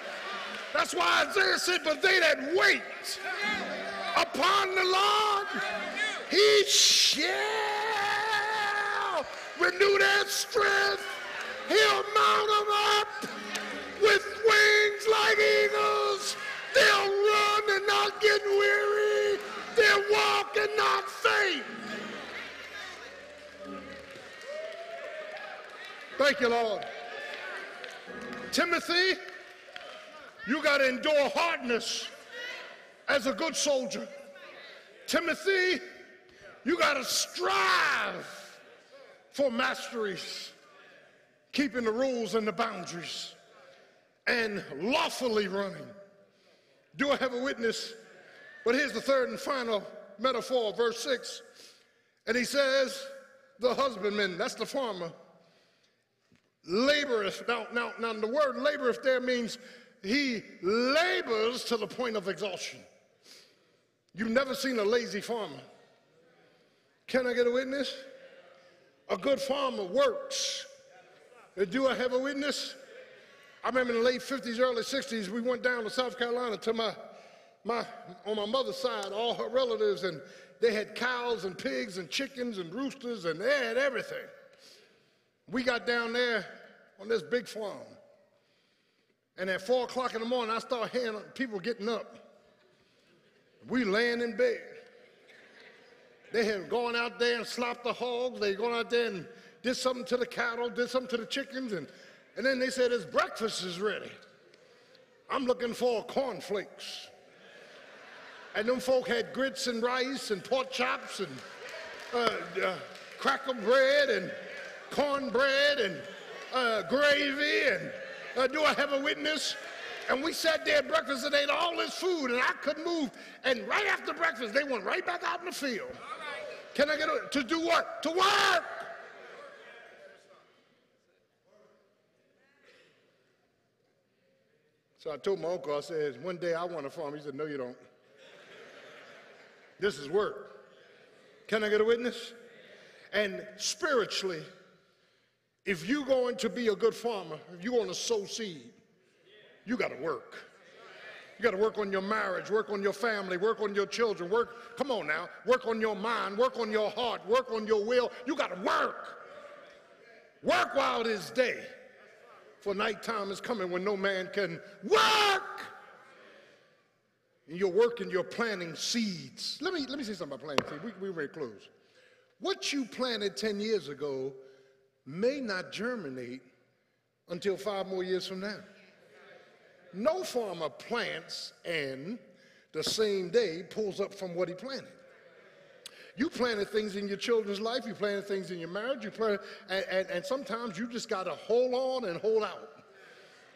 That's why Isaiah said, but they that wait upon the Lord, he shall renew their strength. He'll mount them up with wings like eagles. Thank you, Lord. Timothy, you got to endure hardness as a good soldier. Timothy, you got to strive for masteries, keeping the rules and the boundaries, and lawfully running. Do I have a witness? But here's the third and final metaphor, verse 6. And he says, The husbandman, that's the farmer, laboreth. Now, now, now the word laboreth there means he labors to the point of exhaustion. You've never seen a lazy farmer. Can I get a witness? A good farmer works. Uh, do I have a witness? I remember in the late 50s, early 60s, we went down to South Carolina to my, my, on my mother's side, all her relatives, and they had cows and pigs and chickens and roosters, and they had everything. We got down there on this big farm. And at four o'clock in the morning, I start hearing people getting up. We laying in bed. They had gone out there and slopped the hogs. They gone out there and did something to the cattle, did something to the chickens, and and then they said, his breakfast is ready. I'm looking for cornflakes. And them folk had grits and rice and pork chops and uh, uh, cracker bread and cornbread and uh, gravy. And uh, do I have a witness? And we sat there at breakfast and ate all this food, and I couldn't move. And right after breakfast, they went right back out in the field. Can I get a, to do what? To work. So I told my uncle, I said, one day I want a farm. He said, no, you don't. this is work. Can I get a witness? And spiritually, if you're going to be a good farmer, if you're going to sow seed, you got to work. You got to work on your marriage, work on your family, work on your children, work, come on now, work on your mind, work on your heart, work on your will. You got to work. Work while it is day for nighttime is coming when no man can work. And you're working, you're planting seeds. Let me, let me say something about planting seeds. We, we're very close. What you planted 10 years ago may not germinate until five more years from now. No farmer plants and the same day pulls up from what he planted. You planted things in your children's life, you planted things in your marriage, you planted, and, and, and sometimes you just got to hold on and hold out.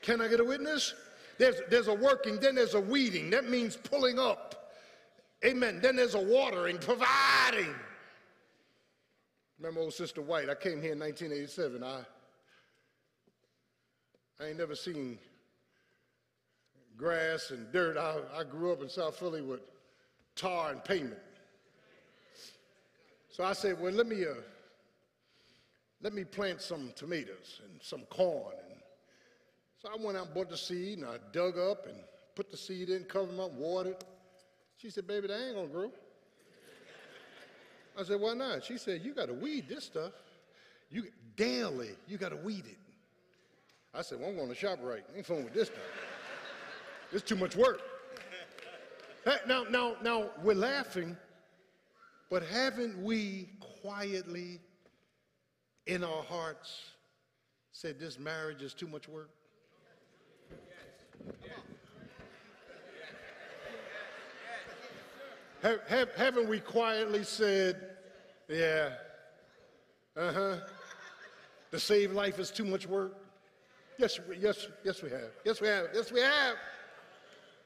Can I get a witness? There's, there's a working, then there's a weeding. That means pulling up. Amen. Then there's a watering, providing. Remember old Sister White? I came here in 1987. I, I ain't never seen grass and dirt. I, I grew up in South Philly with tar and pavement. So I said, well, let me, uh, let me plant some tomatoes and some corn. And so I went out and bought the seed and I dug up and put the seed in, covered them up, watered. She said, baby, that ain't gonna grow. I said, why not? She said, you gotta weed this stuff. You daily, you gotta weed it. I said, well, I'm going to ShopRite. Ain't fooling with this stuff. It's too much work. Now, now, now, we're laughing, but haven't we quietly in our hearts said this marriage is too much work? Have, have, haven't we quietly said, yeah, uh huh, to save life is too much work? Yes, yes, yes, we have. Yes, we have. Yes, we have.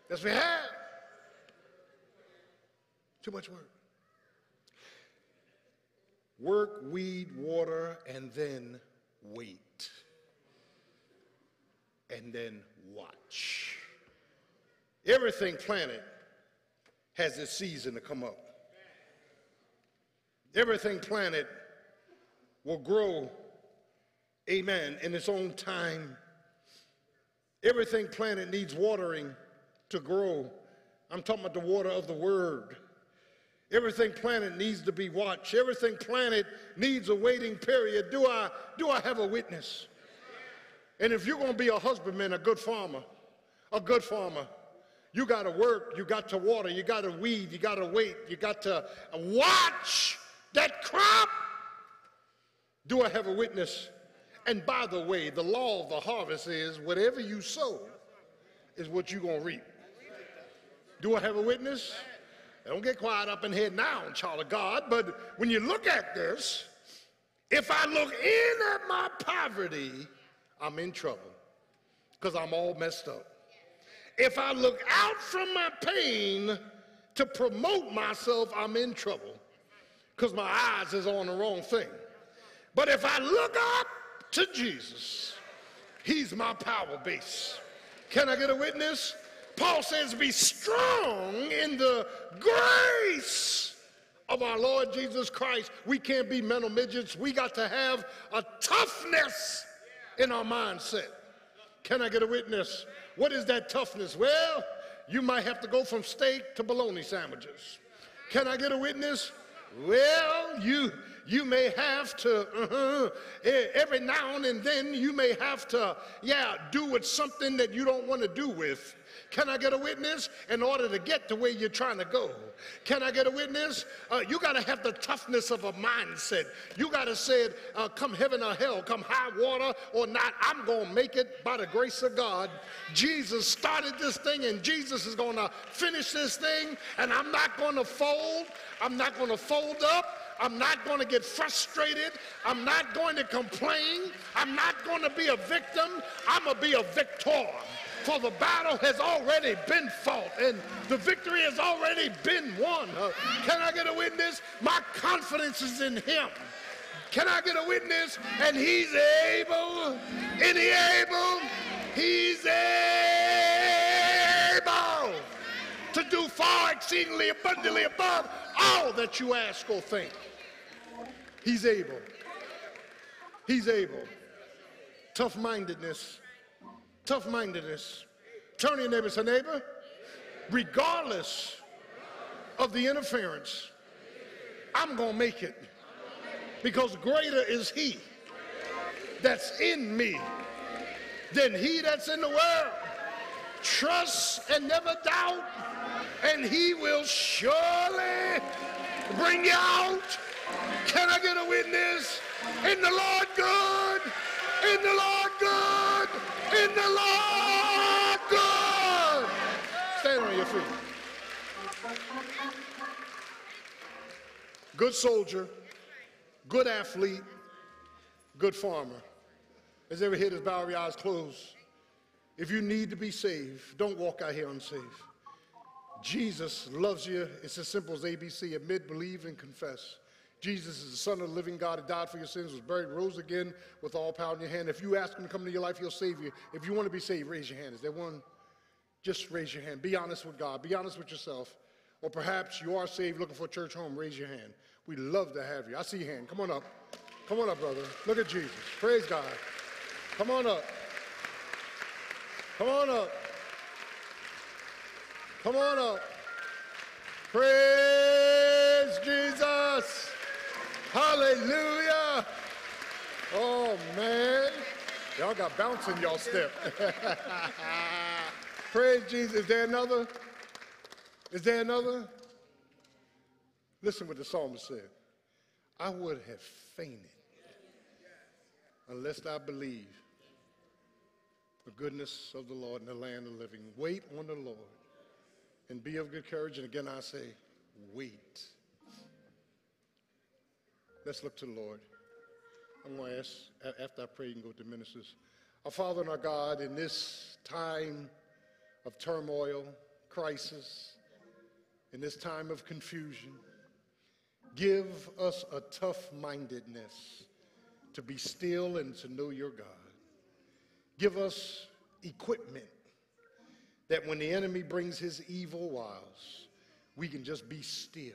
Yes, we have. Too much work. Work, weed, water, and then wait. And then watch. Everything planted has its season to come up. Everything planted will grow, amen, in its own time. Everything planted needs watering to grow. I'm talking about the water of the word. Everything planted needs to be watched. Everything planted needs a waiting period. Do I, do I have a witness? And if you're going to be a husbandman, a good farmer, a good farmer, you got to work, you got to water, you got to weed, you got to wait, you got to watch that crop. Do I have a witness? And by the way, the law of the harvest is whatever you sow is what you're going to reap. Do I have a witness? Don't get quiet up in here now, child of God, but when you look at this, if I look in at my poverty, I'm in trouble because I'm all messed up. If I look out from my pain to promote myself, I'm in trouble because my eyes is on the wrong thing. But if I look up to Jesus, he's my power base. Can I get a witness? Paul says, be strong in the grace of our Lord Jesus Christ. We can't be mental midgets. We got to have a toughness in our mindset. Can I get a witness? What is that toughness? Well, you might have to go from steak to bologna sandwiches. Can I get a witness? Well, you you may have to uh-huh, every now and then you may have to yeah do with something that you don't want to do with can I get a witness? In order to get to where you're trying to go. Can I get a witness? Uh, you got to have the toughness of a mindset. You got to say, uh, come heaven or hell, come high water or not, I'm going to make it by the grace of God. Jesus started this thing and Jesus is going to finish this thing and I'm not going to fold. I'm not going to fold up. I'm not going to get frustrated. I'm not going to complain. I'm not going to be a victim. I'm going to be a victor for the battle has already been fought and the victory has already been won. Uh, can I get a witness? My confidence is in him. Can I get a witness? And he's able. Is he able? He's able to do far exceedingly abundantly above all that you ask or think. He's able. He's able. Tough mindedness tough mindedness. Turn to your neighbor say, neighbor, regardless of the interference, I'm going to make it because greater is he that's in me than he that's in the world. Trust and never doubt, and he will surely bring you out. Can I get a witness? In the Lord good, in the Lord good in the Lord good. Stand on your feet. Good soldier, good athlete, good farmer. As every head is bowed, your eyes closed. If you need to be saved, don't walk out here unsafe. Jesus loves you. It's as simple as ABC admit, believe, and confess. Jesus is the Son of the living God who died for your sins, was buried, rose again with all power in your hand. If you ask him to come into your life, he'll save you. If you want to be saved, raise your hand. Is there one? Just raise your hand. Be honest with God. Be honest with yourself. Or perhaps you are saved looking for a church home. Raise your hand. We'd love to have you. I see your hand. Come on up. Come Come on up, brother. Look at Jesus. Praise God. Come on up. Come on up. Come on up. Praise Jesus. Hallelujah. Oh, man. Y'all got bounce in y'all step. Praise Jesus. Is there another? Is there another? Listen what the psalmist said. I would have fainted unless I believe the goodness of the Lord in the land of the living. Wait on the Lord and be of good courage. And again, I say, wait. Let's look to the Lord. I'm going to ask, after I pray, you can go to ministers. Our Father and our God, in this time of turmoil, crisis, in this time of confusion, give us a tough mindedness to be still and to know your God. Give us equipment that when the enemy brings his evil wiles, we can just be still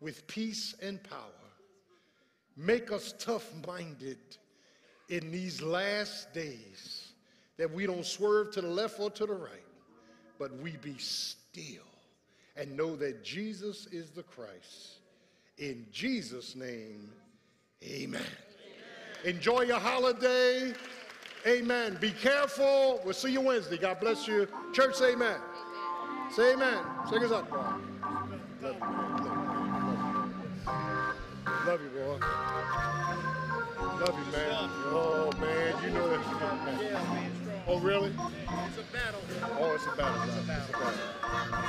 with peace and power. Make us tough minded in these last days that we don't swerve to the left or to the right, but we be still and know that Jesus is the Christ. In Jesus' name, amen. amen. Enjoy your holiday. Amen. Be careful. We'll see you Wednesday. God bless you. Church, say amen. amen. Say amen. Sing us up, Love you, boy. Love you, man. Oh, man. You know that. Oh, really? It's a battle. Oh, it's a battle. It's a battle.